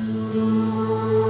Música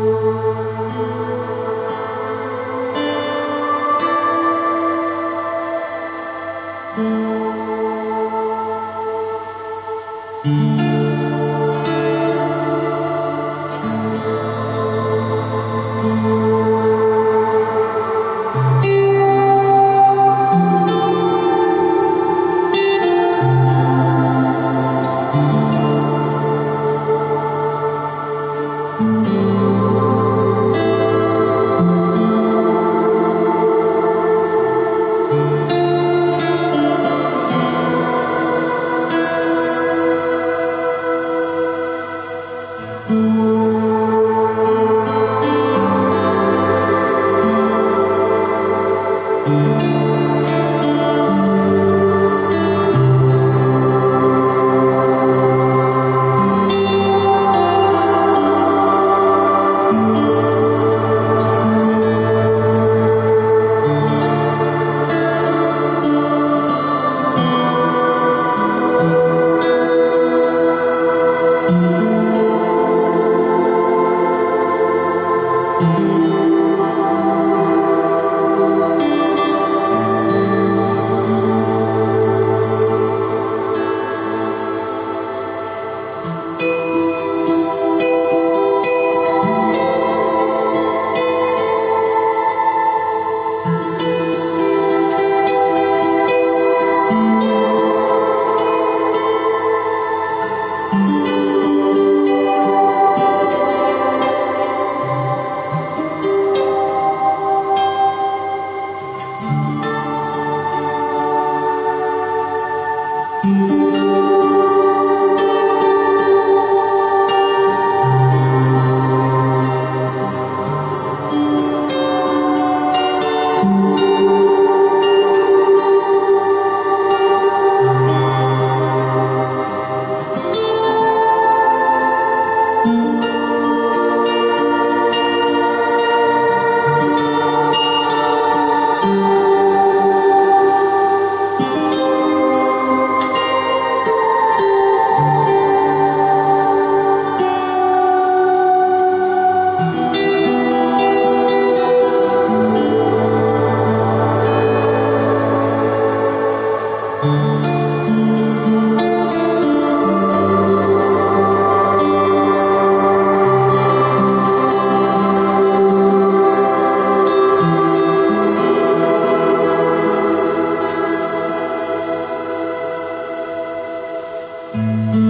Música